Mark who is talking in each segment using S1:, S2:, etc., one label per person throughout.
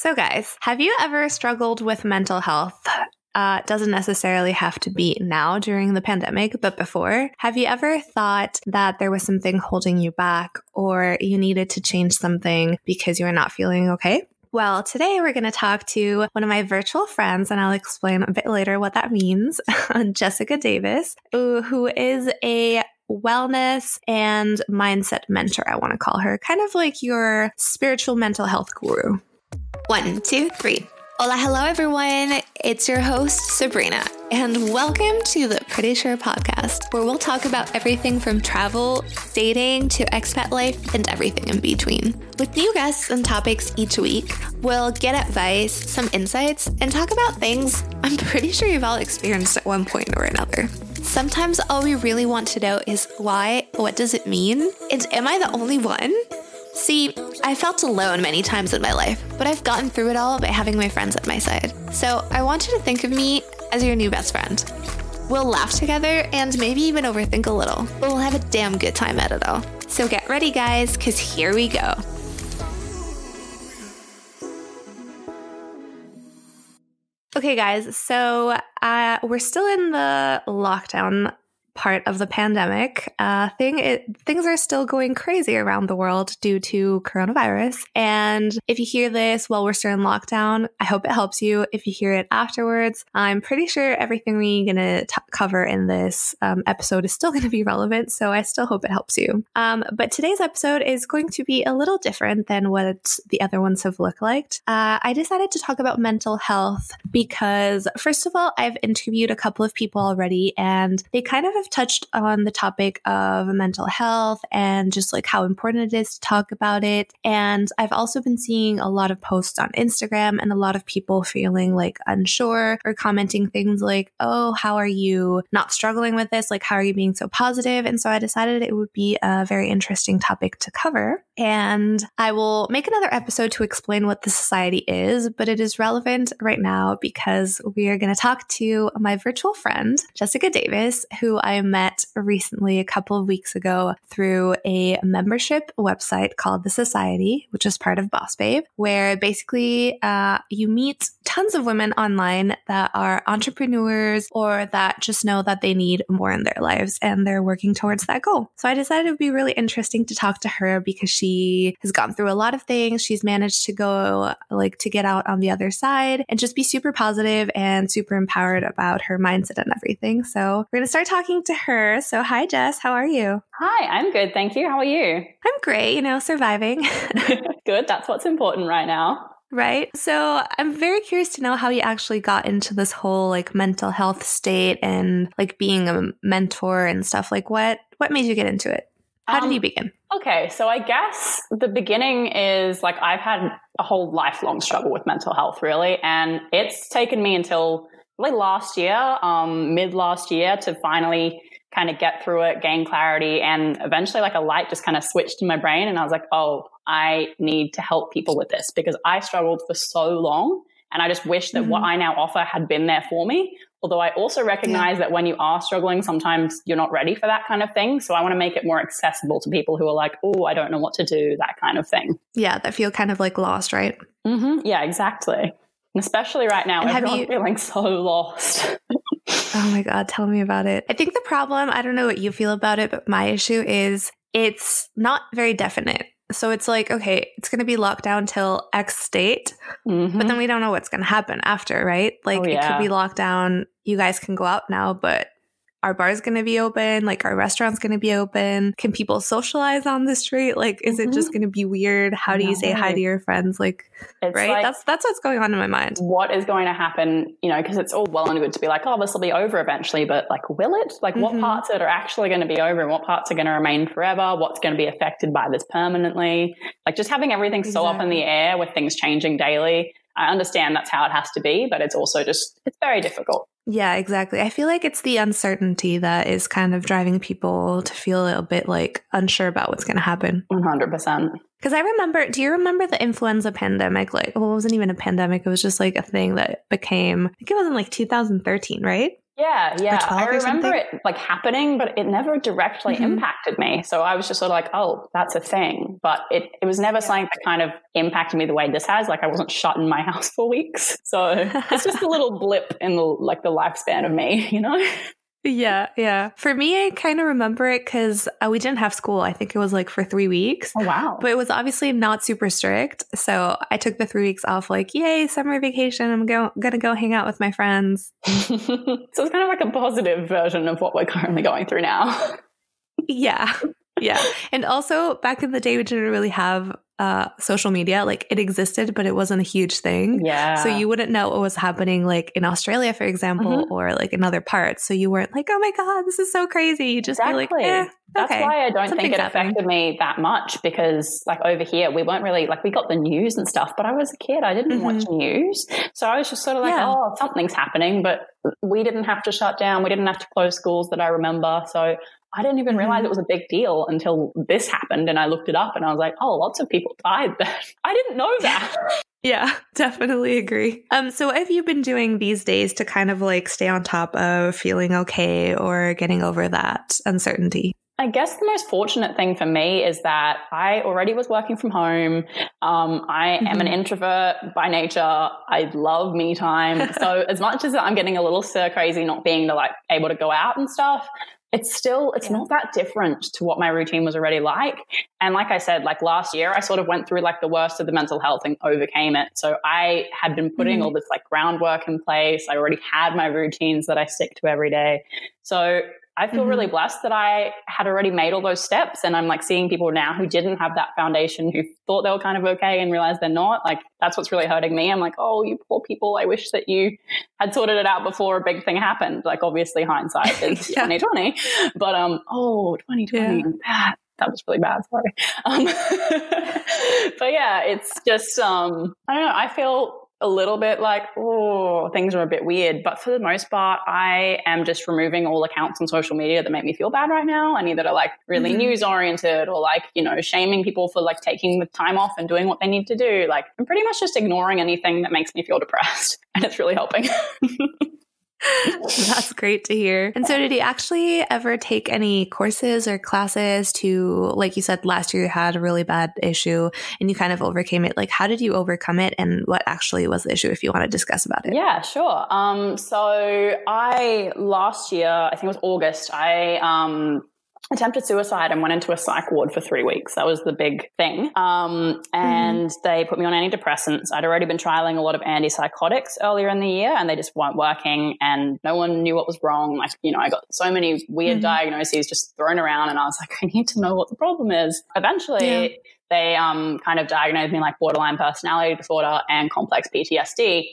S1: So, guys, have you ever struggled with mental health? Uh, doesn't necessarily have to be now during the pandemic, but before. Have you ever thought that there was something holding you back or you needed to change something because you were not feeling okay? Well, today we're going to talk to one of my virtual friends, and I'll explain a bit later what that means Jessica Davis, who is a wellness and mindset mentor, I want to call her, kind of like your spiritual mental health guru.
S2: One, two, three. Hola, hello, everyone. It's your host, Sabrina, and welcome to the Pretty Sure podcast, where we'll talk about everything from travel, dating, to expat life, and everything in between. With new guests and topics each week, we'll get advice, some insights, and talk about things I'm pretty sure you've all experienced at one point or another. Sometimes all we really want to know is why, what does it mean? And am I the only one? See, I felt alone many times in my life, but I've gotten through it all by having my friends at my side. So I want you to think of me as your new best friend. We'll laugh together and maybe even overthink a little, but we'll have a damn good time at it all. So get ready, guys, because here we go.
S1: Okay, guys, so uh, we're still in the lockdown part of the pandemic uh, thing, it, things are still going crazy around the world due to coronavirus. And if you hear this while we're still in lockdown, I hope it helps you. If you hear it afterwards, I'm pretty sure everything we're going to cover in this um, episode is still going to be relevant. So I still hope it helps you. Um, but today's episode is going to be a little different than what the other ones have looked like. Uh, I decided to talk about mental health because, first of all, I've interviewed a couple of people already and they kind of have touched on the topic of mental health and just like how important it is to talk about it. And I've also been seeing a lot of posts on Instagram and a lot of people feeling like unsure or commenting things like, oh, how are you not struggling with this? Like, how are you being so positive? And so I decided it would be a very interesting topic to cover. And I will make another episode to explain what the society is, but it is relevant right now because we are going to talk to my virtual friend, Jessica Davis, who I met recently a couple of weeks ago through a membership website called The Society, which is part of Boss Babe, where basically uh, you meet tons of women online that are entrepreneurs or that just know that they need more in their lives and they're working towards that goal. So I decided it would be really interesting to talk to her because she she has gone through a lot of things. She's managed to go, like, to get out on the other side and just be super positive and super empowered about her mindset and everything. So we're going to start talking to her. So, hi, Jess. How are you?
S3: Hi, I'm good. Thank you. How are you?
S1: I'm great, you know, surviving.
S3: good. That's what's important right now.
S1: Right. So I'm very curious to know how you actually got into this whole like mental health state and like being a mentor and stuff. Like what what made you get into it? How um, did you begin?
S3: Okay, so I guess the beginning is like I've had a whole lifelong struggle with mental health, really, and it's taken me until really last year, um, mid last year, to finally kind of get through it, gain clarity, and eventually, like a light just kind of switched in my brain, and I was like, oh, I need to help people with this because I struggled for so long. And I just wish that mm-hmm. what I now offer had been there for me. Although I also recognize yeah. that when you are struggling, sometimes you're not ready for that kind of thing. So I want to make it more accessible to people who are like, oh, I don't know what to do, that kind of thing.
S1: Yeah, that feel kind of like lost, right?
S3: Mm-hmm. Yeah, exactly. And especially right now, and everyone's you- feeling so lost.
S1: oh my God, tell me about it. I think the problem, I don't know what you feel about it, but my issue is it's not very definite. So it's like, okay, it's going to be locked down till X date, mm-hmm. but then we don't know what's going to happen after, right? Like oh, yeah. it could be locked down. You guys can go out now, but our bar's going to be open like our restaurant's going to be open. Can people socialize on the street? Like is mm-hmm. it just mm-hmm. going to be weird? How do you say hi to your friends? Like it's right? like, that's that's what's going on in my mind.
S3: what is going to happen you know because it's all well and good to be like oh this will be over eventually but like will it? Like mm-hmm. what parts of it are actually going to be over and what parts are going to remain forever? What's going to be affected by this permanently? Like just having everything so up in the air with things changing daily I understand that's how it has to be, but it's also just, it's very difficult.
S1: Yeah, exactly. I feel like it's the uncertainty that is kind of driving people to feel a little bit like unsure about what's going to happen.
S3: 100%.
S1: Because I remember, do you remember the influenza pandemic? Like, well, it wasn't even a pandemic. It was just like a thing that became, I think it was in like 2013, right?
S3: Yeah, yeah. I remember it like happening, but it never directly mm-hmm. impacted me. So I was just sort of like, oh, that's a thing. But it, it was never something that kind of impacted me the way this has. Like I wasn't shut in my house for weeks. So it's just a little blip in the like the lifespan of me, you know?
S1: Yeah, yeah. For me, I kind of remember it because uh, we didn't have school. I think it was like for three weeks.
S3: Oh, wow.
S1: But it was obviously not super strict. So I took the three weeks off, like, yay, summer vacation. I'm go- going to go hang out with my friends.
S3: so it's kind of like a positive version of what we're currently going through now.
S1: yeah. Yeah. And also, back in the day, we didn't really have uh, social media. Like it existed, but it wasn't a huge thing.
S3: Yeah.
S1: So you wouldn't know what was happening, like in Australia, for example, mm-hmm. or like in other parts. So you weren't like, oh my God, this is so crazy. You just exactly. be like, eh,
S3: That's why I don't think it happening. affected me that much because, like, over here, we weren't really like, we got the news and stuff, but I was a kid. I didn't mm-hmm. watch news. So I was just sort of like, yeah. oh, something's happening. But we didn't have to shut down. We didn't have to close schools that I remember. So I didn't even realize mm-hmm. it was a big deal until this happened. And I looked it up and I was like, oh, lots of people died then. I didn't know that.
S1: yeah, definitely agree. Um, so what have you been doing these days to kind of like stay on top of feeling okay or getting over that uncertainty?
S3: I guess the most fortunate thing for me is that I already was working from home. Um, I mm-hmm. am an mm-hmm. introvert by nature. I love me time. so as much as I'm getting a little stir crazy not being the, like able to go out and stuff, it's still it's yeah. not that different to what my routine was already like and like i said like last year i sort of went through like the worst of the mental health and overcame it so i had been putting mm-hmm. all this like groundwork in place i already had my routines that i stick to every day so I feel mm-hmm. really blessed that I had already made all those steps. And I'm like seeing people now who didn't have that foundation, who thought they were kind of okay and realized they're not. Like, that's what's really hurting me. I'm like, oh, you poor people. I wish that you had sorted it out before a big thing happened. Like, obviously, hindsight is yeah. 2020. But, um, oh, 2020. Yeah. That, that was really bad. Sorry. Um, but yeah, it's just, um, I don't know. I feel a little bit like, oh, things are a bit weird. But for the most part, I am just removing all accounts on social media that make me feel bad right now. Any that are like really mm-hmm. news oriented or like, you know, shaming people for like taking the time off and doing what they need to do. Like, I'm pretty much just ignoring anything that makes me feel depressed. And it's really helping.
S1: That's great to hear. And so, did he actually ever take any courses or classes to, like you said, last year you had a really bad issue and you kind of overcame it? Like, how did you overcome it and what actually was the issue if you want to discuss about it?
S3: Yeah, sure. Um, so, I last year, I think it was August, I um, attempted suicide and went into a psych ward for three weeks. That was the big thing. Um, and mm. they put me on antidepressants. I'd already been trialing a lot of antipsychotics earlier in the year and they just weren't working and no one knew what was wrong. Like, you know, I got so many weird mm-hmm. diagnoses just thrown around and I was like, I need to know what the problem is. Eventually, yeah. They um, kind of diagnosed me like borderline personality disorder and complex PTSD,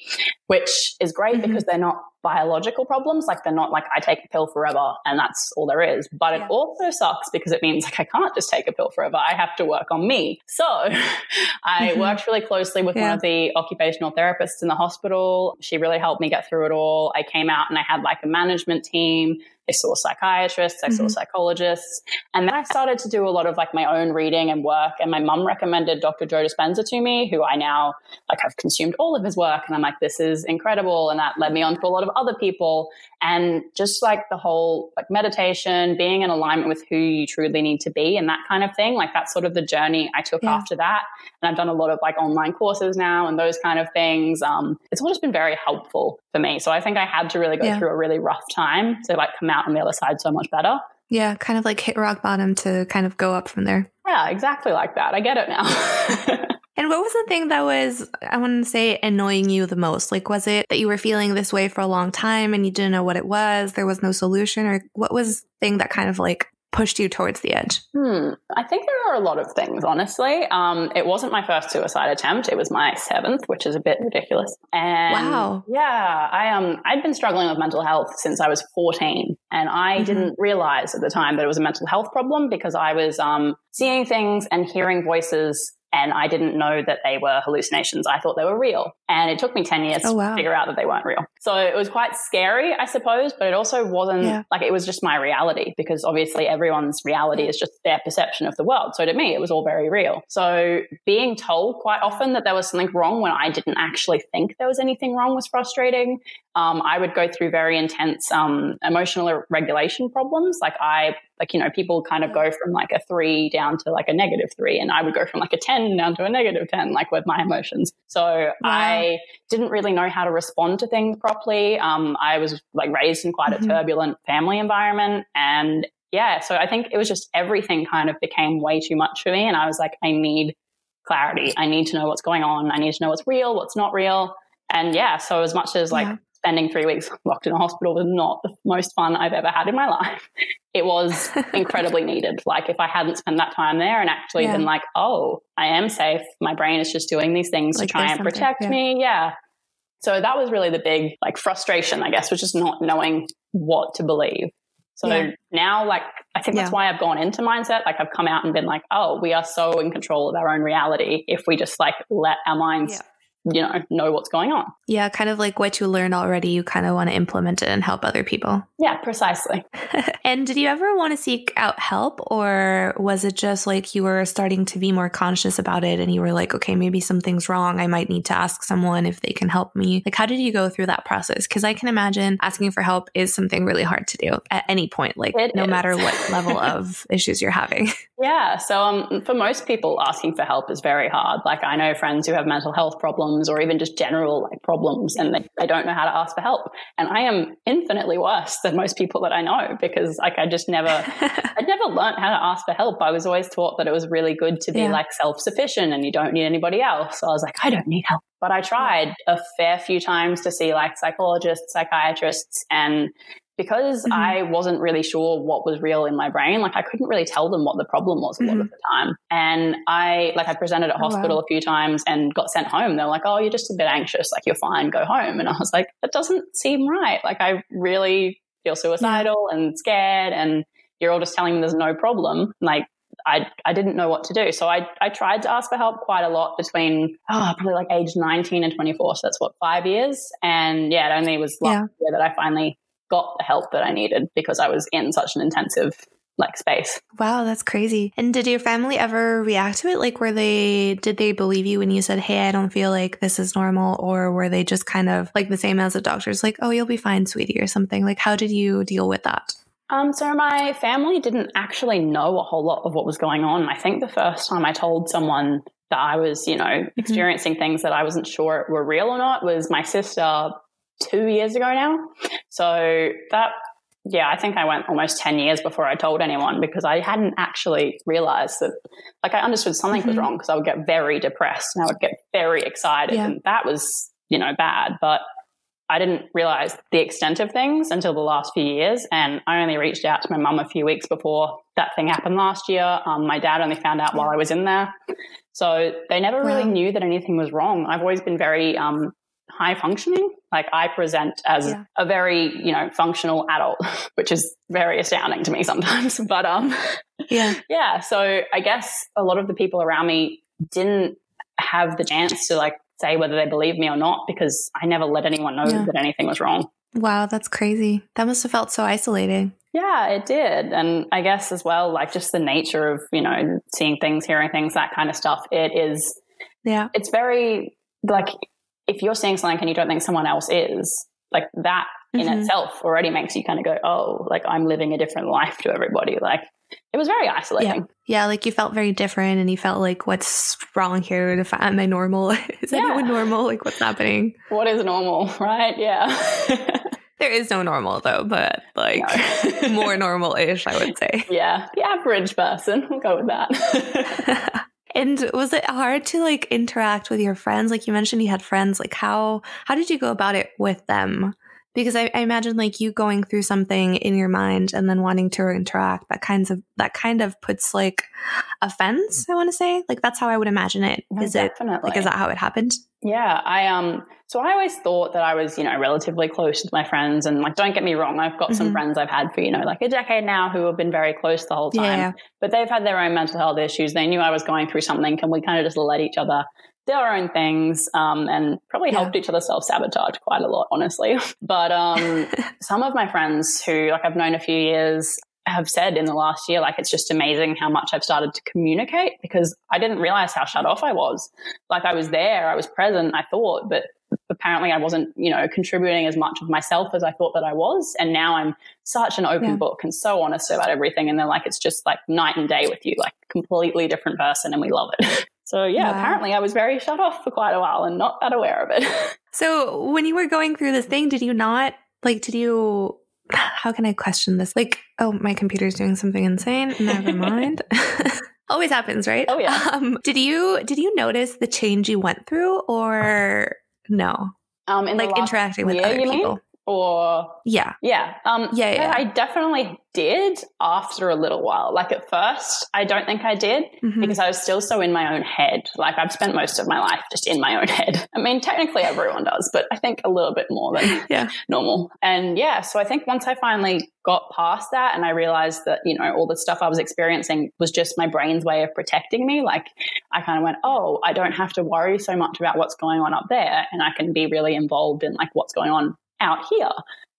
S3: which is great mm-hmm. because they're not biological problems. Like they're not like I take a pill forever and that's all there is. But yeah. it also sucks because it means like I can't just take a pill forever. I have to work on me. So I mm-hmm. worked really closely with yeah. one of the occupational therapists in the hospital. She really helped me get through it all. I came out and I had like a management team I saw psychiatrists, I mm-hmm. saw psychologists. And then I started to do a lot of like my own reading and work. And my mum recommended Dr. Joe Dispenza to me, who I now like have consumed all of his work. And I'm like, this is incredible. And that led me on to a lot of other people. And just like the whole like meditation, being in alignment with who you truly need to be and that kind of thing. Like that's sort of the journey I took yeah. after that. And I've done a lot of like online courses now and those kind of things. Um, it's all just been very helpful for me. So I think I had to really go yeah. through a really rough time to like come out on the other side so much better.
S1: Yeah, kind of like hit rock bottom to kind of go up from there.
S3: Yeah, exactly like that. I get it now.
S1: and what was the thing that was, I want to say, annoying you the most? Like, was it that you were feeling this way for a long time and you didn't know what it was? There was no solution? Or what was the thing that kind of like pushed you towards the edge?
S3: Hmm. I think there are a lot of things, honestly. Um, it wasn't my first suicide attempt. It was my seventh, which is a bit ridiculous. And
S1: wow.
S3: Yeah, I um I'd been struggling with mental health since I was 14. And I mm-hmm. didn't realize at the time that it was a mental health problem because I was um, seeing things and hearing voices and I didn't know that they were hallucinations. I thought they were real. And it took me 10 years oh, wow. to figure out that they weren't real. So it was quite scary, I suppose, but it also wasn't yeah. like it was just my reality because obviously everyone's reality is just their perception of the world. So to me, it was all very real. So being told quite often that there was something wrong when I didn't actually think there was anything wrong was frustrating. Um, I would go through very intense um, emotional regulation problems. Like I, like you know, people kind of go from like a three down to like a negative three, and I would go from like a ten down to a negative ten, like with my emotions. So wow. I didn't really know how to respond to things properly. Um, I was like raised in quite mm-hmm. a turbulent family environment, and yeah, so I think it was just everything kind of became way too much for me, and I was like, I need clarity. I need to know what's going on. I need to know what's real, what's not real. And yeah, so as much as like yeah spending three weeks locked in a hospital was not the most fun I've ever had in my life. It was incredibly needed. Like if I hadn't spent that time there and actually yeah. been like, oh, I am safe. My brain is just doing these things like to try and protect yeah. me. Yeah. So that was really the big like frustration, I guess, was just not knowing what to believe. So yeah. now, like, I think that's why I've gone into mindset. Like, I've come out and been like, oh, we are so in control of our own reality if we just like let our minds you know know what's going on.
S1: Yeah kind of like what you learn already you kind of want to implement it and help other people.
S3: Yeah precisely.
S1: And did you ever want to seek out help or was it just like you were starting to be more conscious about it and you were like okay maybe something's wrong. I might need to ask someone if they can help me. Like how did you go through that process? Because i can imagine asking for help is something really hard to do at any point like it no is. matter what level of issues you're having
S3: yeah so um, for most people asking for help is very hard like i know friends who have mental health problems or even just general like problems and they, they don't know how to ask for help. And I am infinitely worse than most people that I know because like I just never, I'd never learned how to ask for help. I was always taught that it was really good to be yeah. like self-sufficient and you don't need anybody else. So I was like, I don't need help. But I tried a fair few times to see like psychologists, psychiatrists, and because mm-hmm. I wasn't really sure what was real in my brain. Like I couldn't really tell them what the problem was a lot mm-hmm. of the time. And I like I presented at oh, hospital wow. a few times and got sent home. They're like, "Oh, you're just a bit anxious. Like you're fine. Go home." And I was like, "That doesn't seem right. Like I really feel suicidal and scared and you're all just telling me there's no problem." Like I, I didn't know what to do. So I, I tried to ask for help quite a lot between, oh, probably like age 19 and 24. So that's what, five years? And yeah, it only was last yeah. year that I finally got the help that I needed because I was in such an intensive like space.
S1: Wow, that's crazy. And did your family ever react to it? Like were they did they believe you when you said, "Hey, I don't feel like this is normal," or were they just kind of like the same as the doctors like, "Oh, you'll be fine, sweetie," or something? Like how did you deal with that?
S3: Um, so my family didn't actually know a whole lot of what was going on. I think the first time I told someone that I was, you know, mm-hmm. experiencing things that I wasn't sure were real or not was my sister two years ago now. So that, yeah, I think I went almost 10 years before I told anyone because I hadn't actually realized that, like, I understood something mm-hmm. was wrong because I would get very depressed and I would get very excited. Yeah. And that was, you know, bad. But I didn't realize the extent of things until the last few years. And I only reached out to my mum a few weeks before that thing happened last year. Um, my dad only found out while I was in there. So they never wow. really knew that anything was wrong. I've always been very um, high functioning. Like I present as yeah. a very, you know, functional adult, which is very astounding to me sometimes. But um yeah. Yeah. So I guess a lot of the people around me didn't have the chance to like say whether they believe me or not because I never let anyone know yeah. that anything was wrong.
S1: Wow, that's crazy. That must have felt so isolating.
S3: Yeah, it did. And I guess as well, like just the nature of, you know, seeing things, hearing things, that kind of stuff, it is, yeah, it's very like if you're seeing something and you don't think someone else is, like that in mm-hmm. itself already makes you kind of go, oh, like I'm living a different life to everybody. Like it was very isolating.
S1: Yeah. yeah, like you felt very different and you felt like, what's wrong here? Am I normal? is yeah. anyone normal? Like what's happening?
S3: What is normal, right? Yeah.
S1: There is no normal though, but like no. more normal ish, I would say.
S3: Yeah, the average person. We'll go with that.
S1: And was it hard to like interact with your friends? Like you mentioned you had friends. Like how how did you go about it with them? Because I, I imagine like you going through something in your mind and then wanting to interact, that kinds of that kind of puts like offense, I want to say. Like that's how I would imagine it. Is definitely. it like is that how it happened?
S3: Yeah, I um so I always thought that I was, you know, relatively close with my friends and like don't get me wrong, I've got mm-hmm. some friends I've had for, you know, like a decade now who have been very close the whole time. Yeah. But they've had their own mental health issues. They knew I was going through something and we kind of just let each other do our own things um, and probably yeah. helped each other self sabotage quite a lot, honestly. But um, some of my friends who like I've known a few years have said in the last year, like it's just amazing how much I've started to communicate because I didn't realize how shut off I was. Like I was there, I was present, I thought, but apparently I wasn't, you know, contributing as much of myself as I thought that I was. And now I'm such an open yeah. book and so honest about everything. And they're like, it's just like night and day with you, like completely different person. And we love it. so yeah, wow. apparently I was very shut off for quite a while and not that aware of it.
S1: so when you were going through this thing, did you not like, did you, how can I question this? Like, oh, my computer's doing something insane. Never mind. Always happens, right?
S3: Oh yeah.
S1: Um, did you did you notice the change you went through, or no?
S3: Um, in
S1: like interacting with other people. Mean?
S3: Or
S1: yeah.
S3: Yeah um
S1: yeah, yeah,
S3: i definitely did after a little while. Like at first i don't think i did mm-hmm. because i was still so in my own head. Like i've spent most of my life just in my own head. I mean technically everyone does but i think a little bit more than
S1: yeah.
S3: normal. And yeah so i think once i finally got past that and i realized that you know all the stuff i was experiencing was just my brain's way of protecting me like i kind of went oh i don't have to worry so much about what's going on up there and i can be really involved in like what's going on out here.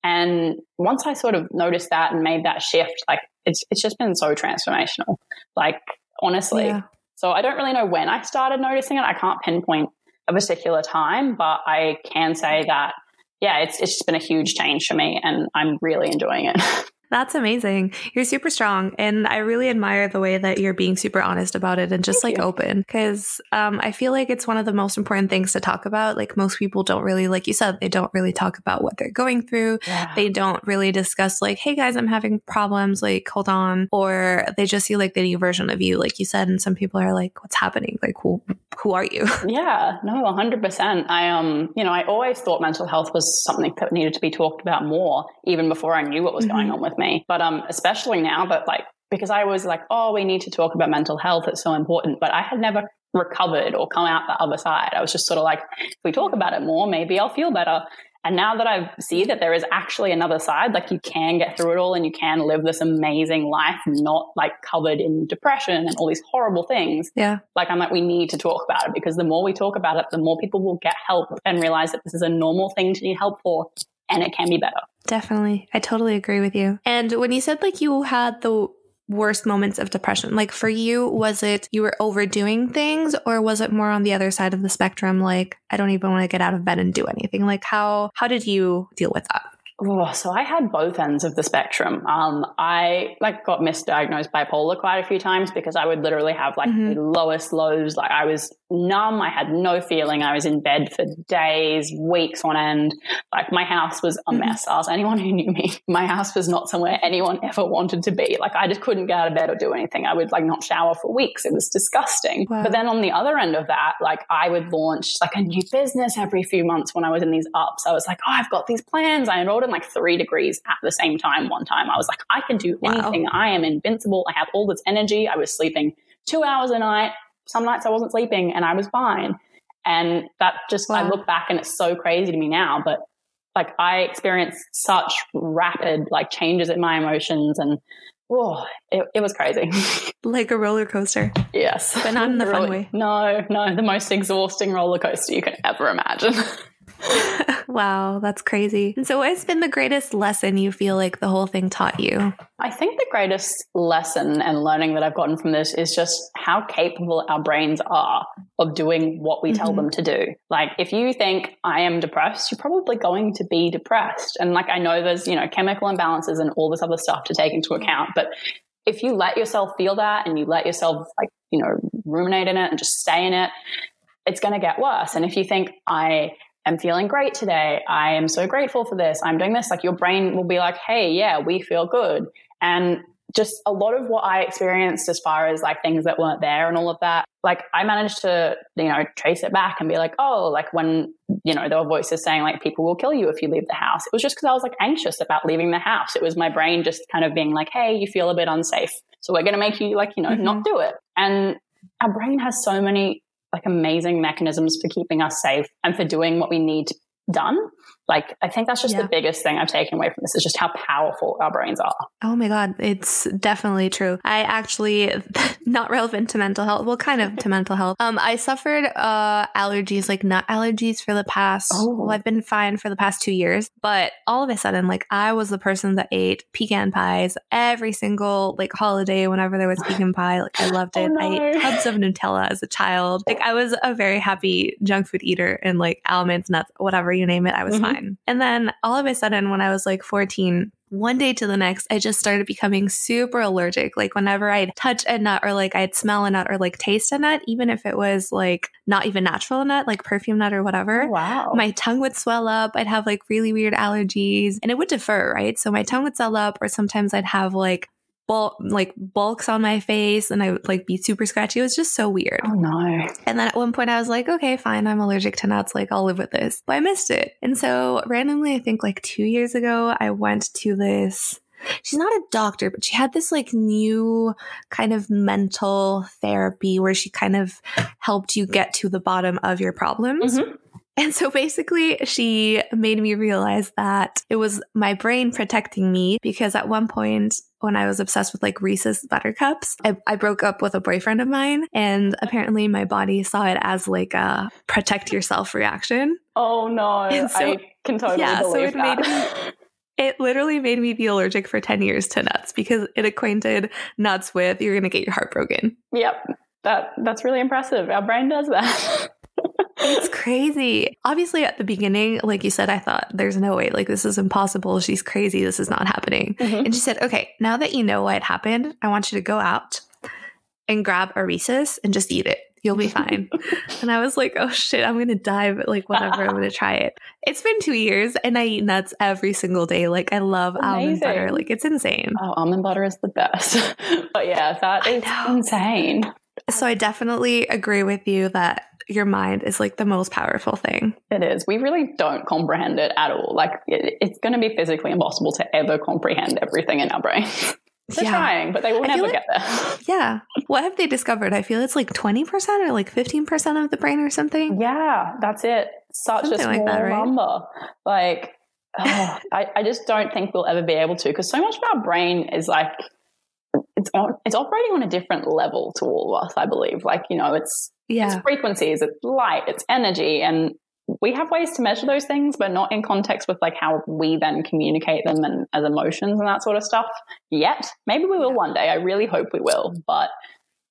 S3: And once I sort of noticed that and made that shift, like it's it's just been so transformational. Like honestly. Yeah. So I don't really know when I started noticing it. I can't pinpoint a particular time, but I can say that yeah, it's it's just been a huge change for me and I'm really enjoying it.
S1: That's amazing. You're super strong. And I really admire the way that you're being super honest about it and just Thank like you. open. Cause um, I feel like it's one of the most important things to talk about. Like most people don't really, like you said, they don't really talk about what they're going through. Yeah. They don't really discuss, like, hey guys, I'm having problems. Like, hold on. Or they just see like the new version of you, like you said. And some people are like, what's happening? Like, who, who are you?
S3: Yeah, no, 100%. I, um, you know, I always thought mental health was something that needed to be talked about more, even before I knew what was mm-hmm. going on with me. But um, especially now that like because I was like, oh, we need to talk about mental health. It's so important. But I had never recovered or come out the other side. I was just sort of like, if we talk about it more, maybe I'll feel better. And now that I see that there is actually another side, like you can get through it all and you can live this amazing life, not like covered in depression and all these horrible things.
S1: Yeah.
S3: Like I'm like, we need to talk about it because the more we talk about it, the more people will get help and realize that this is a normal thing to need help for and it can be better.
S1: Definitely. I totally agree with you. And when you said like you had the worst moments of depression, like for you, was it you were overdoing things or was it more on the other side of the spectrum? Like, I don't even want to get out of bed and do anything. Like how, how did you deal with that?
S3: Oh, so I had both ends of the spectrum. Um, I like got misdiagnosed bipolar quite a few times because I would literally have like mm-hmm. the lowest lows. Like I was numb. I had no feeling. I was in bed for days, weeks on end. Like my house was a mm-hmm. mess. Ask anyone who knew me. My house was not somewhere anyone ever wanted to be. Like I just couldn't get out of bed or do anything. I would like not shower for weeks. It was disgusting. Wow. But then on the other end of that, like I would launch like a new business every few months when I was in these ups. I was like, oh, I've got these plans. I enrolled in like three degrees at the same time one time. I was like, I can do anything. Wow. I am invincible. I have all this energy. I was sleeping two hours a night some nights I wasn't sleeping and I was fine. And that just, wow. I look back and it's so crazy to me now, but like I experienced such rapid like changes in my emotions and oh, it, it was crazy.
S1: like a roller coaster.
S3: Yes.
S1: But not in the fun way.
S3: No, no, the most exhausting roller coaster you can ever imagine.
S1: wow, that's crazy. And so, what has been the greatest lesson you feel like the whole thing taught you?
S3: I think the greatest lesson and learning that I've gotten from this is just how capable our brains are of doing what we mm-hmm. tell them to do. Like, if you think I am depressed, you're probably going to be depressed. And like, I know there's, you know, chemical imbalances and all this other stuff to take into account, but if you let yourself feel that and you let yourself like, you know, ruminate in it and just stay in it, it's going to get worse. And if you think I am feeling great today. I am so grateful for this. I'm doing this. Like your brain will be like, hey, yeah, we feel good. And just a lot of what I experienced as far as like things that weren't there and all of that, like I managed to, you know, trace it back and be like, oh, like when, you know, there were voices saying like people will kill you if you leave the house. It was just because I was like anxious about leaving the house. It was my brain just kind of being like, hey, you feel a bit unsafe. So we're going to make you like, you know, mm-hmm. not do it. And our brain has so many like amazing mechanisms for keeping us safe and for doing what we need done. Like, I think that's just
S1: Yeah.
S3: the biggest thing I've taken away from this is just how powerful our brains are.
S1: Oh my God, it's definitely true. I actually, not relevant to mental health, well, kind of to mental health. Um, I suffered uh, allergies, like nut allergies for the past,
S3: Oh.
S1: well, I've been fine for the past two years. But all of a sudden, like, I was the person that ate pecan pies every single, like, holiday whenever there was pecan pie. Like, I loved
S3: Oh,
S1: it. I
S3: no.
S1: ate tubs of Nutella as a child. Like, I was a very happy junk food eater and, like, almonds, nuts, whatever you name it, I was
S3: Mhm.
S1: fine. And then all of a sudden, when I was like 14, one day to the next, I just started becoming super allergic. Like whenever I'd touch a nut or like I'd smell a nut or like taste a nut, even if it was like not even natural nut, like perfume nut or whatever,
S3: Oh, wow.
S1: my tongue would swell up. I'd have like really weird allergies and it would defer, right? So my tongue would swell up or sometimes I'd have like bulk, like bulks on my face and I would like be super scratchy. It was just so weird.
S3: oh, no.
S1: And then at one point I was like, okay, fine, I'm allergic to nuts. Like, I'll live with this. But I missed it. And so randomly, I think like two years ago, I went to this. She's not a doctor, but she had this like new kind of mental therapy where she kind of helped you get to the bottom of your problems.
S3: Mhm.
S1: And so basically, she made me realize that it was my brain protecting me because at one point, when I was obsessed with like Reese's buttercups, I, I broke up with a boyfriend of mine. And apparently, my body saw it as like a protect yourself reaction.
S3: Oh, no.
S1: So-
S3: I can totally
S1: yeah, so
S3: believe
S1: it made
S3: me,
S1: it literally made me be allergic for 10 years to nuts because it acquainted nuts with you're going to get your heart broken.
S3: yep. That, that's really impressive. Our brain does that.
S1: It's crazy. Obviously, at the beginning, like you said, I thought there's no way, like, this is impossible. She's crazy. This is not happening.
S3: Mhm.
S1: And she said, okay, now that you know why it happened, I want you to go out and grab a Reese's and just eat it. You'll be fine. and I was like, oh shit, I'm going to die, but like, whatever, I'm going to try it. It's been two years and I eat nuts every single day. Like, I love almond butter. Like, it's insane.
S3: Oh, almond butter is the best. but yeah, that is insane.
S1: So I definitely agree with you that your mind is like the most powerful thing.
S3: It is. We really don't comprehend it at all. Like, it, it's going to be physically impossible to ever comprehend everything in our brain. They're
S1: Yeah.
S3: trying, but they will never
S1: like-
S3: get there.
S1: Yeah. What have they discovered? I feel it's like 20% or like 15% of the brain or something.
S3: Yeah, that's it. Such
S1: Something
S3: a
S1: like
S3: small
S1: that, right?
S3: number. Like, oh, I, I just don't think we'll ever be able to because so much of our brain is like, it's on, it's operating on a different level to all of us, I believe. Like, you know, it's
S1: Yeah.
S3: it's frequencies, it's light, it's energy, and we have ways to measure those things, but not in context with like how we then communicate them and as emotions and that sort of stuff yet. Maybe we will one day. I really hope we will, but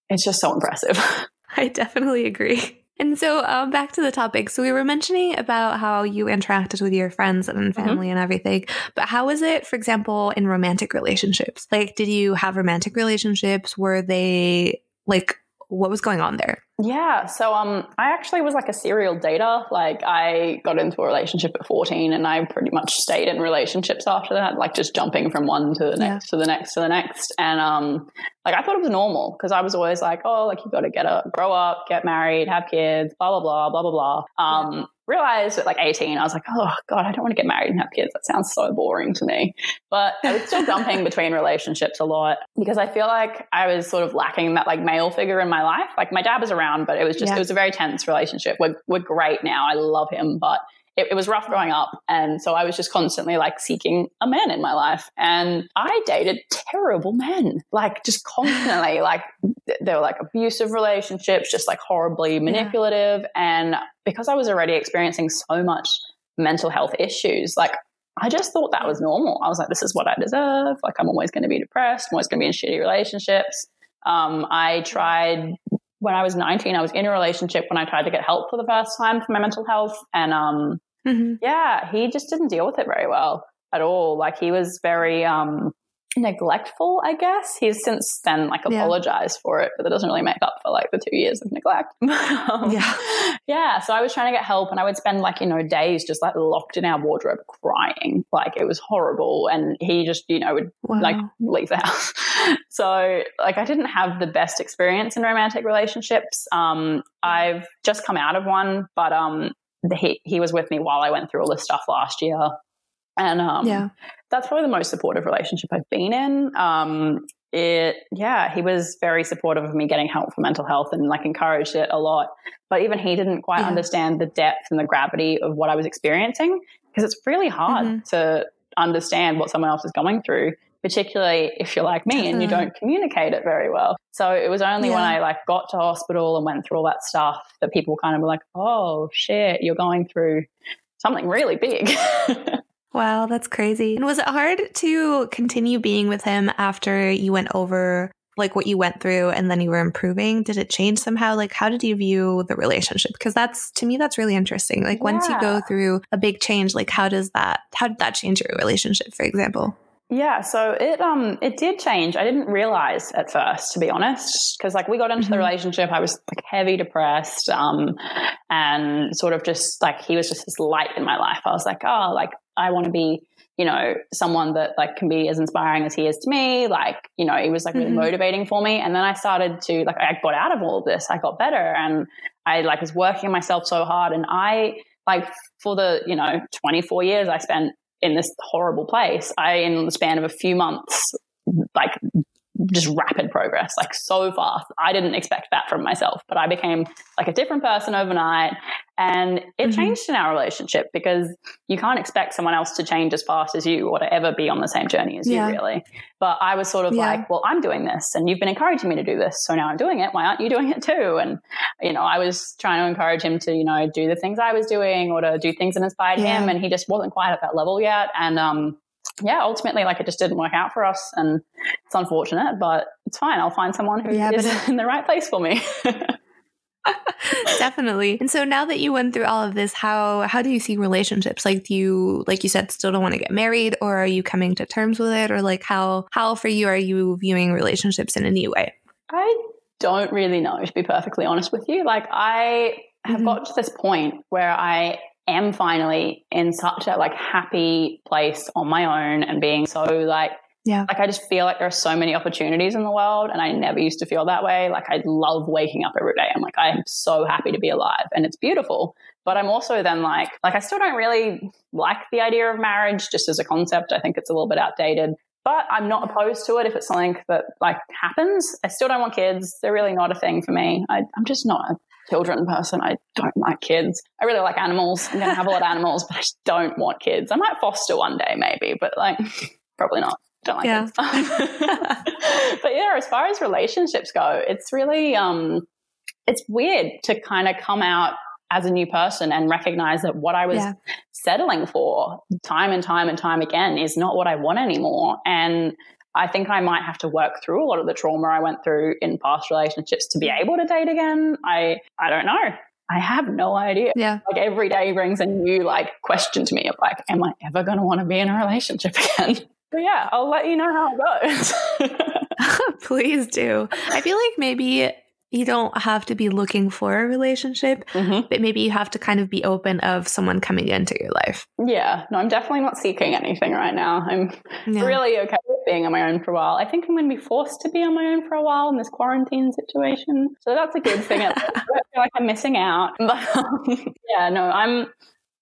S3: it's just so impressive.
S1: I definitely agree. And so, um, back to the topic. So, we were mentioning about how you interacted with your friends and family and everything. But how was it, for example, in romantic relationships? Like, did you have romantic relationships? Were they like, what was going on there?
S3: Yeah, so um, I actually was like a serial dater. Like, I got into a relationship at fourteen, and I pretty much stayed in relationships after that, like just jumping from one to the
S1: Yeah.
S3: next to the next to the next. And um, like I thought it was normal because I was always like, oh, like you got to get a grow up, get married, have kids, blah blah blah blah blah blah. Um, realized at like eighteen, I was like, oh god, I don't want to get married and have kids. That sounds so boring to me. But I was still jumping between relationships a lot because I feel like I was sort of lacking that like male figure in my life. Like my dad was around, but it was just
S1: Yeah.
S3: it was a very tense relationship. We're we're great now. I love him, but it, it was rough growing up, and so I was just constantly like seeking a man in my life, and I dated terrible men, like just constantly. like they were like abusive relationships, just like horribly manipulative, and because I was already experiencing so much mental health issues, like I just thought that was normal. I was like, this is what I deserve. Like, I'm always going to be depressed. I'm always going to be in shitty relationships. Um, I tried when I was 19, I was in a relationship when I tried to get help for the first time for my mental health. And um,
S1: Mhm.
S3: yeah, he just didn't deal with it very well at all. Like, he was very um, neglectful, I guess. He's since then like
S1: Yeah.
S3: apologized for it, but that doesn't really make up for like the two years of neglect. Um,
S1: Yeah.
S3: yeah. So I was trying to get help and I would spend like, you know, days just like locked in our wardrobe crying. Like it was horrible. And he just, you know, would
S1: Wow.
S3: like leave the house. so like I didn't have the best experience in romantic relationships. Um, I've just come out of one, but um, he he was with me while I went through all this stuff last year. And um, yeah. that's probably the most supportive relationship I've been in. Um, it, yeah, he was very supportive of me getting help for mental health and like encouraged it a lot. But even he didn't quite yeah. understand the depth and the gravity of what I was experiencing because it's really hard mm-hmm. to understand what someone else is going through particularly if you're like me and you mm-hmm. don't communicate it very well. So it was only yeah. when I like got to hospital and went through all that stuff that people kind of were like, "Oh shit, you're going through something really big."
S1: wow, that's crazy. And was it hard to continue being with him after you went over like what you went through and then you were improving? Did it change somehow? Like how did you view the relationship? Because that's to me that's really interesting. Like yeah. once you go through a big change, like how does that how did that change your relationship, for example?
S3: Yeah, so it um it did change. I didn't realize at first, to be honest, because like we got into mm-hmm. the relationship, I was like heavy depressed, um, and sort of just like he was just this light in my life. I was like, oh, like I want to be, you know, someone that like can be as inspiring as he is to me. Like, you know, he was like really mm-hmm. motivating for me. And then I started to like I got out of all of this. I got better, and I like was working myself so hard, and I like for the you know 24 years I spent in this horrible place, I, in the span of a few months, like just rapid progress, like so fast. I didn't expect that from myself, but I became like a different person overnight. And it mm-hmm. changed in our relationship because you can't expect someone else to change as fast as you or to ever be on the same journey as yeah. you, really. But I was sort of yeah. like, well, I'm doing this and you've been encouraging me to do this. So now I'm doing it. Why aren't you doing it too? And, you know, I was trying to encourage him to, you know, do the things I was doing or to do things that inspired yeah. him. And he just wasn't quite at that level yet. And, um, yeah, ultimately, like it just didn't work out for us, and it's unfortunate, but it's fine. I'll find someone who yeah, is in the right place for me.
S1: Definitely. And so now that you went through all of this, how how do you see relationships? Like do you like you said still don't want to get married or are you coming to terms with it or like how how for you are you viewing relationships in a new way?
S3: I don't really know to be perfectly honest with you. Like I have mm-hmm. got to this point where I am finally in such a like happy place on my own and being so like yeah. Like I just feel like there are so many opportunities in the world and I never used to feel that way. Like I love waking up every day. I'm like, I am so happy to be alive and it's beautiful. But I'm also then like, like I still don't really like the idea of marriage just as a concept. I think it's a little bit outdated. But I'm not opposed to it if it's something that like happens. I still don't want kids. They're really not a thing for me. I, I'm just not a children person. I don't like kids. I really like animals. I'm going to have a lot of animals, but I just don't want kids. I might foster one day, maybe, but like probably not. Don't like yeah. but yeah, as far as relationships go, it's really um, it's weird to kind of come out as a new person and recognize that what I was yeah. settling for time and time and time again is not what I want anymore. And I think I might have to work through a lot of the trauma I went through in past relationships to be mm. able to date again. I I don't know. I have no idea.
S1: Yeah.
S3: Like every day brings a new like question to me of like, am I ever going to want to be in a relationship again? But yeah, I'll let you know how it
S1: goes. Please do. I feel like maybe you don't have to be looking for a relationship, mm-hmm. but maybe you have to kind of be open of someone coming into your life.
S3: Yeah, no, I'm definitely not seeking anything right now. I'm yeah. really okay with being on my own for a while. I think I'm going to be forced to be on my own for a while in this quarantine situation, so that's a good thing. I feel like I'm missing out, but um, yeah, no, I'm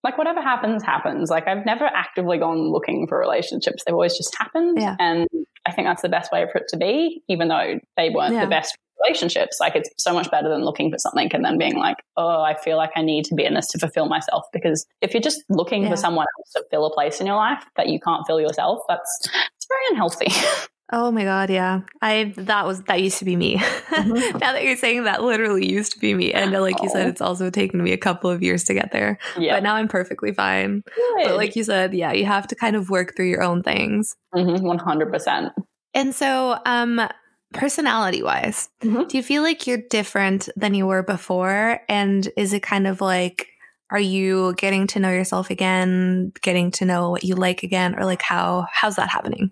S3: like whatever happens, happens. Like I've never actively gone looking for relationships; they've always just happened, yeah. and I think that's the best way for it to be, even though they weren't yeah. the best relationships. Like it's so much better than looking for something and then being like, oh, I feel like I need to be in this to fulfill myself. Because if you're just looking yeah. for someone else to fill a place in your life that you can't fill yourself, that's it's very unhealthy.
S1: Oh my god, yeah. I that was that used to be me. Mm-hmm. now that you're saying that literally used to be me. And like you said, it's also taken me a couple of years to get there. Yeah. But now I'm perfectly fine. Good. But like you said, yeah, you have to kind of work through your own things.
S3: Mm-hmm, 100%.
S1: And so, um, personality wise, mm-hmm. do you feel like you're different than you were before? And is it kind of like, are you getting to know yourself again, getting to know what you like again, or like how how's that happening?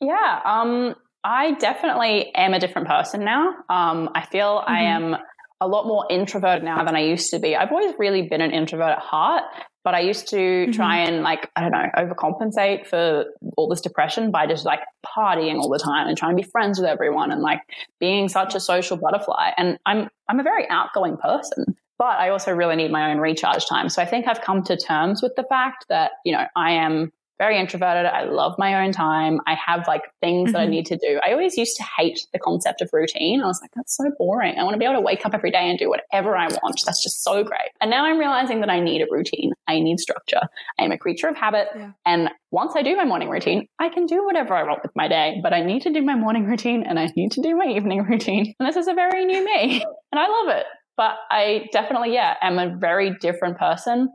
S3: Yeah, um, I definitely am a different person now. Um, I feel mm-hmm. I am a lot more introverted now than I used to be. I've always really been an introvert at heart, but I used to mm-hmm. try and like, I don't know, overcompensate for all this depression by just like partying all the time and trying to be friends with everyone and like being such a social butterfly. And I'm, I'm a very outgoing person, but I also really need my own recharge time. So I think I've come to terms with the fact that, you know, I am very introverted. I love my own time. I have like things mm-hmm. that I mm-hmm. need to do. I always used to hate the concept of routine. I was like, that's so boring. I want to be able to wake up every day and do whatever I want. That's just so great. And now I'm realizing that I need a routine. I need structure. I am a creature of habit. Yeah. And once I do my morning routine, I can do whatever I want with my day, but I need to do my morning routine and I need to do my evening routine. And this is a very new me and I love it. But I definitely, yeah, am a very different person.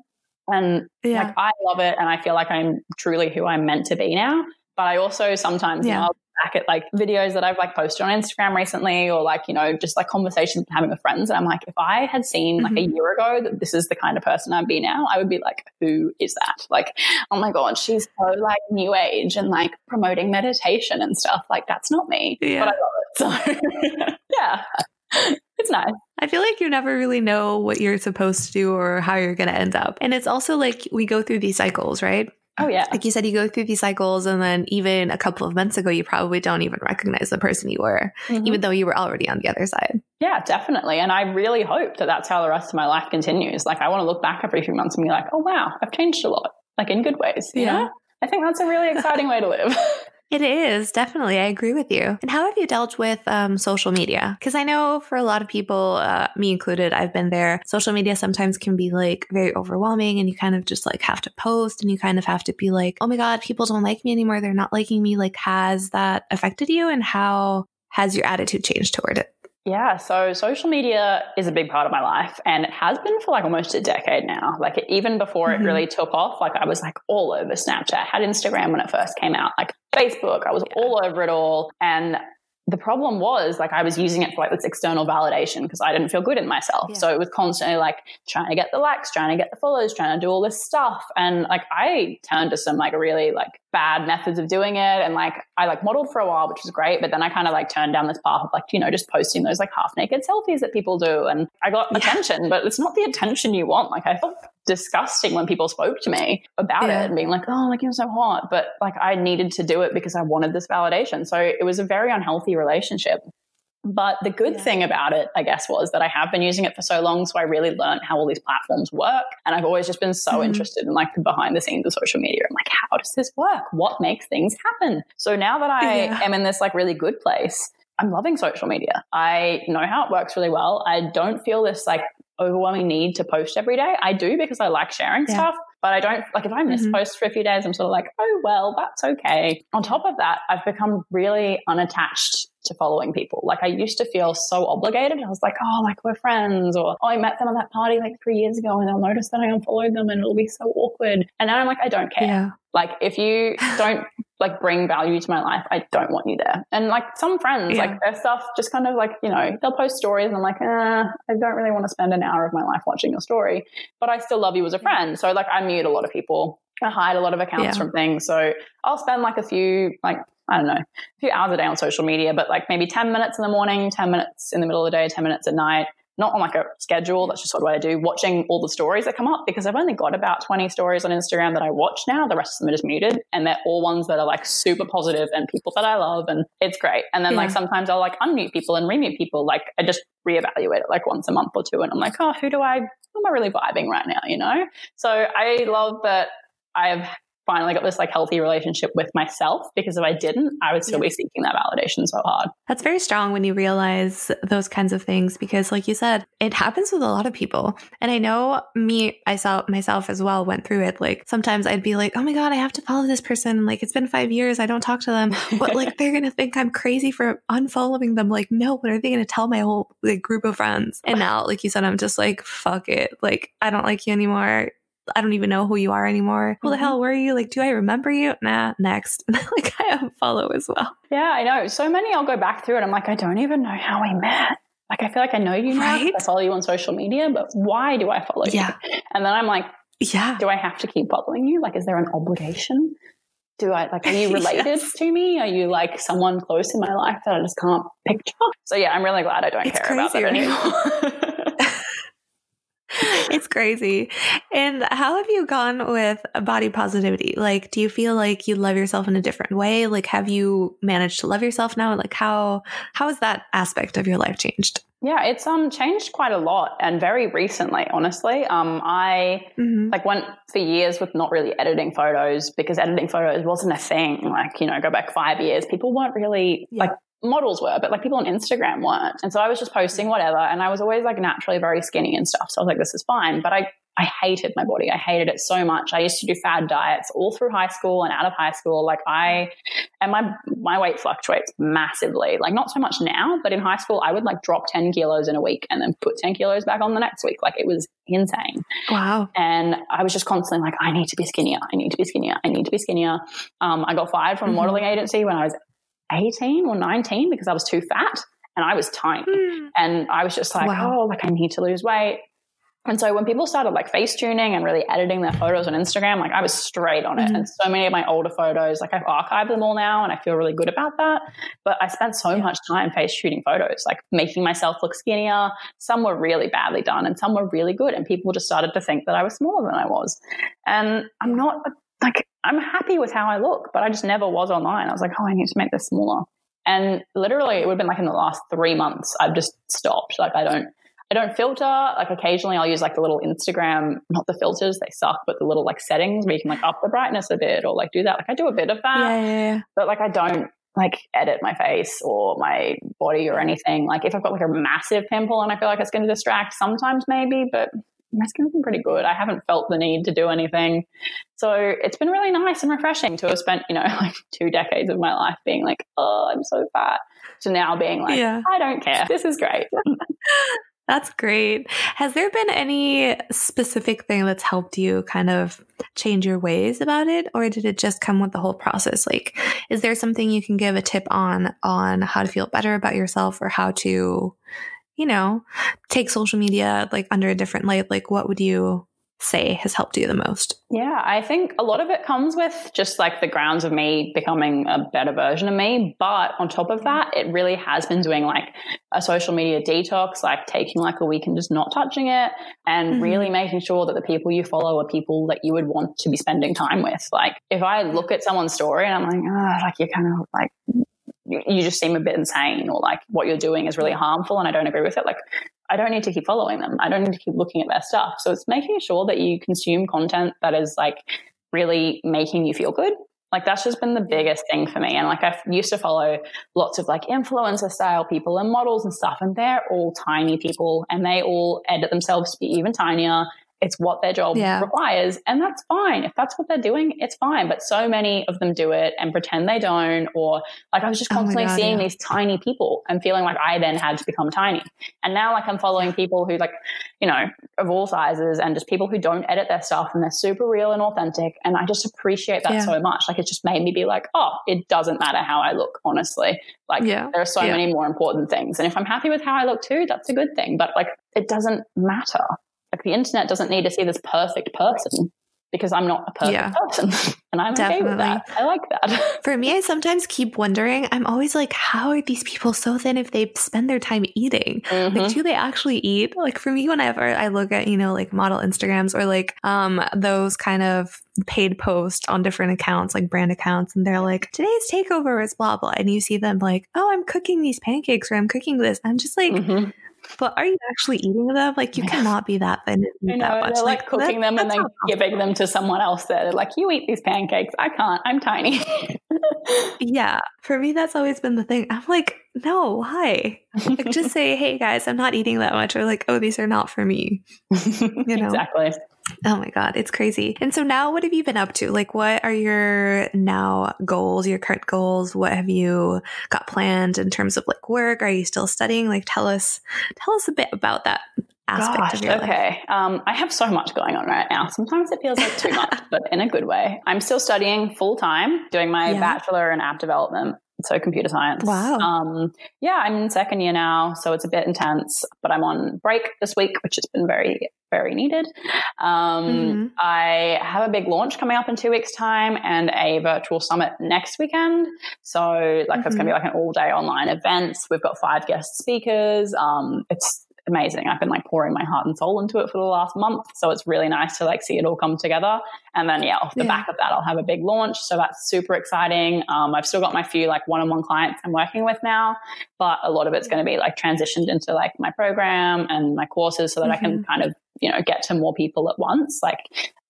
S3: And yeah. like I love it and I feel like I'm truly who I'm meant to be now. But I also sometimes yeah. know, back at like videos that I've like posted on Instagram recently or like, you know, just like conversations I'm having with friends. And I'm like, if I had seen like mm-hmm. a year ago that this is the kind of person I'd be now, I would be like, who is that? Like, oh my God, she's so like new age and like promoting meditation and stuff. Like, that's not me. Yeah. But I love it. So yeah. It's nice.
S1: I feel like you never really know what you're supposed to do or how you're going to end up. And it's also like we go through these cycles, right?
S3: Oh, yeah.
S1: Like you said, you go through these cycles, and then even a couple of months ago, you probably don't even recognize the person you were, mm-hmm. even though you were already on the other side.
S3: Yeah, definitely. And I really hope that that's how the rest of my life continues. Like, I want to look back every few months and be like, oh, wow, I've changed a lot, like in good ways. yeah. Know? I think that's a really exciting way to live.
S1: It is definitely. I agree with you. And how have you dealt with um, social media? Because I know for a lot of people, uh, me included, I've been there. Social media sometimes can be like very overwhelming, and you kind of just like have to post, and you kind of have to be like, oh my god, people don't like me anymore. They're not liking me. Like, has that affected you, and how has your attitude changed toward it?
S3: Yeah, so social media is a big part of my life and it has been for like almost a decade now. Like even before mm-hmm. it really took off, like I was like all over Snapchat, I had Instagram when it first came out, like Facebook, I was yeah. all over it all. And the problem was like I was using it for like this external validation because I didn't feel good in myself. Yeah. So it was constantly like trying to get the likes, trying to get the follows, trying to do all this stuff. And like I turned to some like really like bad methods of doing it. And like I like modeled for a while, which was great. But then I kind of like turned down this path of like, you know, just posting those like half naked selfies that people do. And I got yeah. attention, but it's not the attention you want. Like I felt disgusting when people spoke to me about yeah. it and being like, oh, like you're so hot. But like I needed to do it because I wanted this validation. So it was a very unhealthy relationship. But the good yeah. thing about it, I guess, was that I have been using it for so long. So I really learned how all these platforms work. And I've always just been so mm-hmm. interested in like the behind the scenes of social media. I'm like, how does this work? What makes things happen? So now that I yeah. am in this like really good place, I'm loving social media. I know how it works really well. I don't feel this like overwhelming need to post every day. I do because I like sharing yeah. stuff, but I don't like if I miss mm-hmm. posts for a few days, I'm sort of like, oh well, that's okay. On top of that, I've become really unattached to following people. Like I used to feel so obligated. I was like, oh, like we're friends, or oh, I met them at that party like three years ago, and they'll notice that I unfollowed them, and it'll be so awkward. And now I'm like, I don't care. Yeah. Like if you don't like bring value to my life, I don't want you there. And like some friends, yeah. like their stuff just kind of like, you know, they'll post stories and I'm like, eh, I don't really want to spend an hour of my life watching your story, but I still love you as a friend. So like I mute a lot of people. I hide a lot of accounts yeah. from things. So I'll spend like a few, like, I don't know, a few hours a day on social media, but like maybe 10 minutes in the morning, 10 minutes in the middle of the day, 10 minutes at night, not on like a schedule. That's just sort of what I do, watching all the stories that come up because I've only got about 20 stories on Instagram that I watch now. The rest of them are just muted and they're all ones that are like super positive and people that I love and it's great. And then yeah. like sometimes I'll like unmute people and remute people. Like I just reevaluate it like once a month or two and I'm like, oh, who do I, who am I really vibing right now? You know? So I love that I've finally got this like healthy relationship with myself because if I didn't, I would still be seeking that validation so hard.
S1: That's very strong when you realize those kinds of things because like you said, it happens with a lot of people. And I know me, I saw myself as well went through it. Like sometimes I'd be like, oh my God, I have to follow this person. Like it's been five years. I don't talk to them. But like they're going to think I'm crazy for unfollowing them. Like, no, what are they going to tell my whole like group of friends? And now, like you said, I'm just like, fuck it. Like I don't like you anymore I don't even know who you are anymore. Who the mm-hmm. hell were you? Like, do I remember you? Nah, next. like, I unfollow as well.
S3: Yeah, I know. So many I'll go back through it. I'm like, I don't even know how we met. Like, I feel like I know you now. Right? I follow you on social media, but why do I follow yeah. you? And then I'm like, yeah. Do I have to keep following you? Like, is there an obligation? Do I like, are you related yes. to me? Are you like someone close in my life that I just can't picture? So yeah, I'm really glad I don't it's care about that anymore.
S1: it's crazy. And how have you gone with body positivity? Like, do you feel like you love yourself in a different way? Like, have you managed to love yourself now? Like, how how has that aspect of your life changed?
S3: Yeah, it's um changed quite a lot and very recently, honestly. Um I mm-hmm. like went for years with not really editing photos because editing photos wasn't a thing. Like, you know, go back 5 years, people weren't really yeah. like models were, but like people on Instagram weren't. And so I was just posting whatever and I was always like naturally very skinny and stuff. So I was like this is fine, but I I hated my body. I hated it so much. I used to do fad diets all through high school and out of high school. Like I, and my, my weight fluctuates massively. Like not so much now, but in high school, I would like drop 10 kilos in a week and then put 10 kilos back on the next week. Like it was insane.
S1: Wow.
S3: And I was just constantly like, I need to be skinnier. I need to be skinnier. I need to be skinnier. Um, I got fired from a mm-hmm. modeling agency when I was 18 or 19 because I was too fat and I was tiny. Mm. And I was just like, wow. oh, like I need to lose weight. And so when people started like face tuning and really editing their photos on Instagram, like I was straight on it. Mm-hmm. And so many of my older photos, like I've archived them all now and I feel really good about that. But I spent so yeah. much time face tuning photos, like making myself look skinnier. Some were really badly done and some were really good. And people just started to think that I was smaller than I was. And I'm not like, I'm happy with how I look, but I just never was online. I was like, oh, I need to make this smaller. And literally, it would have been like in the last three months, I've just stopped. Like, I don't I don't filter. Like occasionally I'll use like the little Instagram, not the filters, they suck, but the little like settings where you can like up the brightness a bit or like do that. Like I do a bit of that.
S1: Yeah, yeah, yeah.
S3: But like I don't like edit my face or my body or anything. Like if I've got like a massive pimple and I feel like it's going to distract, sometimes maybe, but my skin's been pretty good. I haven't felt the need to do anything. So it's been really nice and refreshing to have spent, you know, like two decades of my life being like, oh, I'm so fat, to now being like, yeah. I don't care. This is great.
S1: That's great. Has there been any specific thing that's helped you kind of change your ways about it or did it just come with the whole process? Like is there something you can give a tip on on how to feel better about yourself or how to you know, take social media like under a different light? Like what would you say has helped you the most?
S3: Yeah, I think a lot of it comes with just like the grounds of me becoming a better version of me. But on top of that, it really has been doing like a social media detox, like taking like a week and just not touching it and mm-hmm. really making sure that the people you follow are people that you would want to be spending time with. Like if I look at someone's story and I'm like, oh, like you're kind of like, you just seem a bit insane or like what you're doing is really harmful and I don't agree with it. Like I don't need to keep following them. I don't need to keep looking at their stuff. So it's making sure that you consume content that is like really making you feel good. Like that's just been the biggest thing for me. And like I used to follow lots of like influencer style people and models and stuff, and they're all tiny people and they all edit themselves to be even tinier it's what their job yeah. requires. And that's fine. If that's what they're doing, it's fine. But so many of them do it and pretend they don't. Or like I was just oh constantly oh God, seeing yeah. these tiny people and feeling like I then had to become tiny. And now like I'm following people who like, you know, of all sizes and just people who don't edit their stuff and they're super real and authentic. And I just appreciate that yeah. so much. Like it just made me be like, oh, it doesn't matter how I look, honestly. Like there are so many more important things. And if I'm happy with how I look too, that's a good thing. But like it doesn't matter. Like the internet doesn't need to see this perfect person because I'm not a perfect yeah, person. and I'm definitely. okay with that. I like that.
S1: For me, I sometimes keep wondering, I'm always like, how are these people so thin if they spend their time eating? Mm-hmm. Like, do they actually eat? Like for me, whenever I look at, you know, like model Instagrams or like um those kind of paid posts on different accounts, like brand accounts, and they're like, today's takeover is blah blah. And you see them like, oh, I'm cooking these pancakes or I'm cooking this. I'm just like, mm-hmm but are you actually eating them? Like you cannot be that thin and eat that much.
S3: They're like, like cooking that, them and then giving them to someone else. That like, you eat these pancakes. I can't. I'm tiny.
S1: yeah, for me, that's always been the thing. I'm like, no, why? Like, just say, hey guys, I'm not eating that much, or like, oh, these are not for me.
S3: You know exactly.
S1: Oh my God, it's crazy. And so now what have you been up to? Like, what are your now goals, your current goals? What have you got planned in terms of like work? Are you still studying? Like, tell us, tell us a bit about that aspect Gosh, of your
S3: okay. Um, I have so much going on right now. Sometimes it feels like too much, but in a good way. I'm still studying full time, doing my yeah. bachelor in app development so computer science.
S1: Wow.
S3: Um, yeah, I'm in second year now, so it's a bit intense, but I'm on break this week, which has been very, very needed. Um, mm-hmm. I have a big launch coming up in two weeks' time and a virtual summit next weekend. So, like, mm-hmm. it's going to be like an all day online event. We've got five guest speakers. Um, it's amazing. I've been like pouring my heart and soul into it for the last month. So it's really nice to like see it all come together. And then, yeah, off the yeah. back of that, I'll have a big launch. So that's super exciting. Um, I've still got my few like one on one clients I'm working with now, but a lot of it's going to be like transitioned into like my program and my courses so that mm-hmm. I can mm-hmm. kind of, you know, get to more people at once. Like,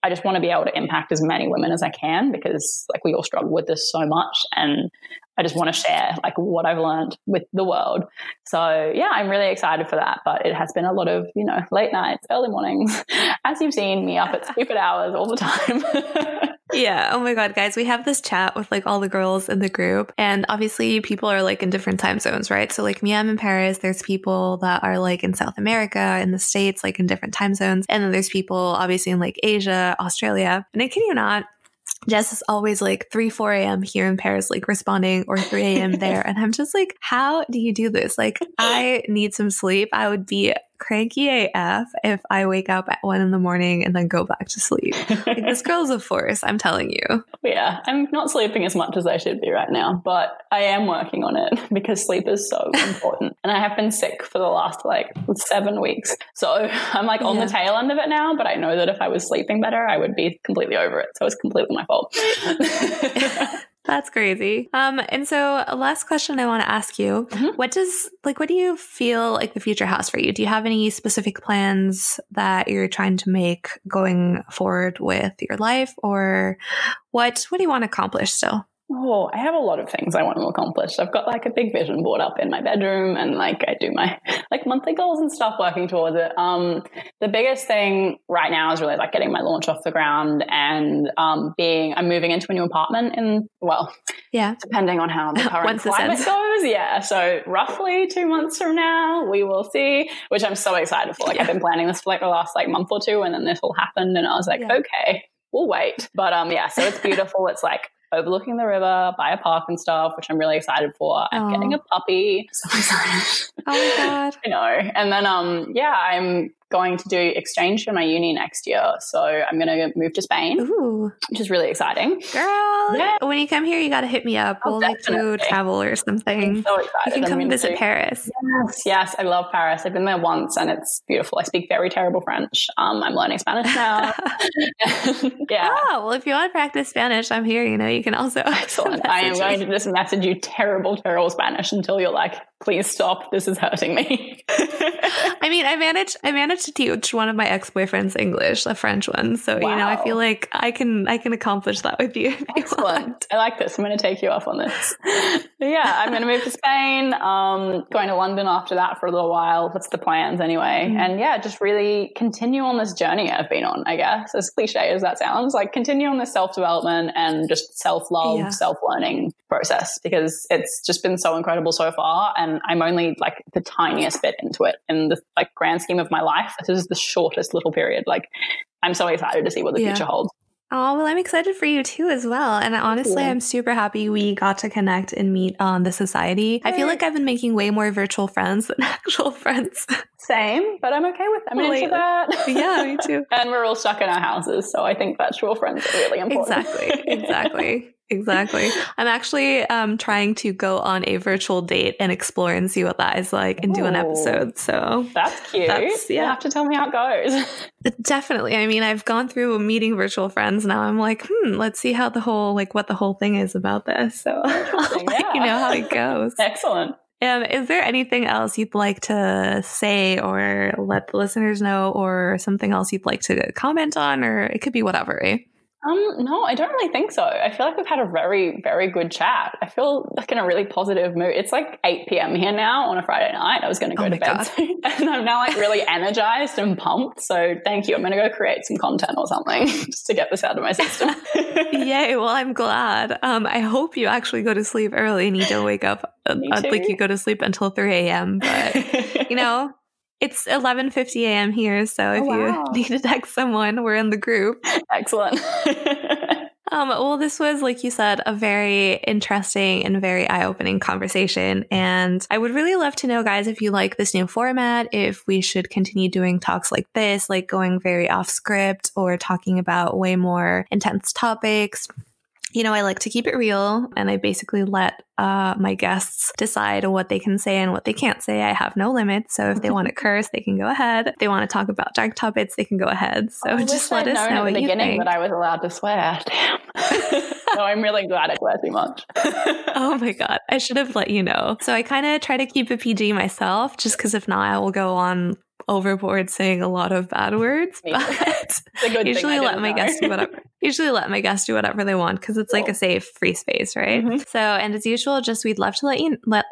S3: I just want to be able to impact as many women as I can because like we all struggle with this so much and I just want to share like what I've learned with the world. So yeah, I'm really excited for that. But it has been a lot of, you know, late nights, early mornings, as you've seen me up at stupid hours all the time.
S1: yeah. Oh my God, guys, we have this chat with like all the girls in the group. And obviously people are like in different time zones, right? So like me, I'm in Paris. There's people that are like in South America, in the States, like in different time zones. And then there's people obviously in like Asia, Australia. And I kid you not, Jess is always like 3, 4 a.m. here in Paris, like responding, or 3 a.m. there. And I'm just like, how do you do this? Like, I need some sleep. I would be cranky AF if I wake up at one in the morning and then go back to sleep. like, this girl's a force, I'm telling you.
S3: Yeah, I'm not sleeping as much as I should be right now, but I am working on it because sleep is so important. and I have been sick for the last like seven weeks. So I'm like on yeah. the tail end of it now, but I know that if I was sleeping better, I would be completely over it. So it's completely my fault.
S1: That's crazy. Um, and so last question I want to ask you, mm-hmm. what does like what do you feel like the future has for you? Do you have any specific plans that you're trying to make going forward with your life or what what do you want to accomplish still?
S3: Oh, I have a lot of things I want to accomplish. I've got like a big vision board up in my bedroom and like I do my like monthly goals and stuff working towards it. Um, the biggest thing right now is really like getting my launch off the ground and um, being, I'm moving into a new apartment in, well,
S1: yeah,
S3: depending on how the current climate goes. Yeah. So roughly two months from now, we will see, which I'm so excited for. Like yeah. I've been planning this for like the last like month or two and then this all happened and I was like, yeah. okay, we'll wait. But um, yeah, so it's beautiful. it's like overlooking the river by a park and stuff, which I'm really excited for. I'm getting a puppy. So excited.
S1: Oh my god.
S3: I know. And then um yeah, I'm going to do exchange for my uni next year. So I'm going to move to Spain,
S1: Ooh.
S3: which is really exciting.
S1: Girl, yeah. when you come here, you got to hit me up. Oh, we'll like to travel or something.
S3: I'm so excited.
S1: You can come visit to. Paris.
S3: Yes, yes, I love Paris. I've been there once and it's beautiful. I speak very terrible French. Um, I'm learning Spanish now. yeah.
S1: Oh, well, if you want to practice Spanish, I'm here. You know, you can also.
S3: Excellent. I am going to just message you terrible, terrible Spanish until you're like, please stop. This is hurting me.
S1: I mean, I managed, I managed to teach one of my ex-boyfriends English, a French one. So, wow. you know, I feel like I can, I can accomplish that with you.
S3: Excellent. I like this. I'm going to take you off on this. yeah, I'm going to move to Spain. Um, going to London after that for a little while. That's the plans anyway. Mm. And yeah, just really continue on this journey I've been on, I guess, as cliche as that sounds, like continue on this self-development and just self-love, yeah. self-learning process because it's just been so incredible so far. And and I'm only like the tiniest bit into it in the like grand scheme of my life. This is the shortest little period. Like I'm so excited to see what the yeah. future holds.
S1: Oh, well, I'm excited for you too, as well. And honestly, I'm super happy we got to connect and meet on the society. I feel like I've been making way more virtual friends than actual friends.
S3: Same, but I'm okay with them. I'm into that.
S1: Yeah, me too.
S3: and we're all stuck in our houses. So I think virtual friends are really important.
S1: Exactly. Exactly. Exactly. I'm actually um, trying to go on a virtual date and explore and see what that is like and Ooh, do an episode. So
S3: that's cute. That's, yeah. You have to tell me how it goes.
S1: Definitely. I mean, I've gone through meeting virtual friends. Now I'm like, hmm, let's see how the whole, like what the whole thing is about this. So I'll let you know how it goes.
S3: Excellent.
S1: Um, is there anything else you'd like to say or let the listeners know or something else you'd like to comment on or it could be whatever, eh?
S3: Um, no, I don't really think so. I feel like we've had a very, very good chat. I feel like in a really positive mood. It's like 8 p.m. here now on a Friday night. I was going to go oh to bed soon. And I'm now like really energized and pumped. So thank you. I'm going to go create some content or something just to get this out of my system.
S1: Yay. Well, I'm glad. Um, I hope you actually go to sleep early and you don't wake up uh, like you go to sleep until 3 a.m. But, you know, it's 11:50 a.m. here, so if oh, wow. you need to text someone, we're in the group.
S3: Excellent.
S1: um, well, this was, like you said, a very interesting and very eye-opening conversation, and I would really love to know, guys, if you like this new format, if we should continue doing talks like this, like going very off script or talking about way more intense topics you know, I like to keep it real and I basically let uh, my guests decide what they can say and what they can't say. I have no limits. So if they want to curse, they can go ahead. If they want to talk about dark topics, they can go ahead. So
S3: I
S1: just let
S3: I'd
S1: us know
S3: at
S1: what
S3: the beginning that I was allowed to swear. Damn. no, I'm really glad I swear too much.
S1: oh my God. I should have let you know. So I kind of try to keep it PG myself, just because if not, I will go on overboard saying a lot of bad words. But
S3: It's a good thing
S1: usually
S3: I
S1: let my
S3: know.
S1: guests do whatever. Usually let my guests do whatever they want because it's like a safe, free space, right?
S3: Mhm.
S1: So, and as usual, just we'd love to let you let.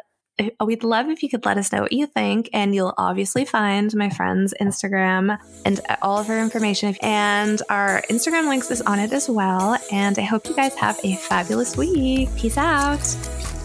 S1: We'd love if you could let us know what you think, and you'll obviously find my friend's Instagram and all of her information. And our Instagram links is on it as well. And I hope you guys have a fabulous week. Peace out.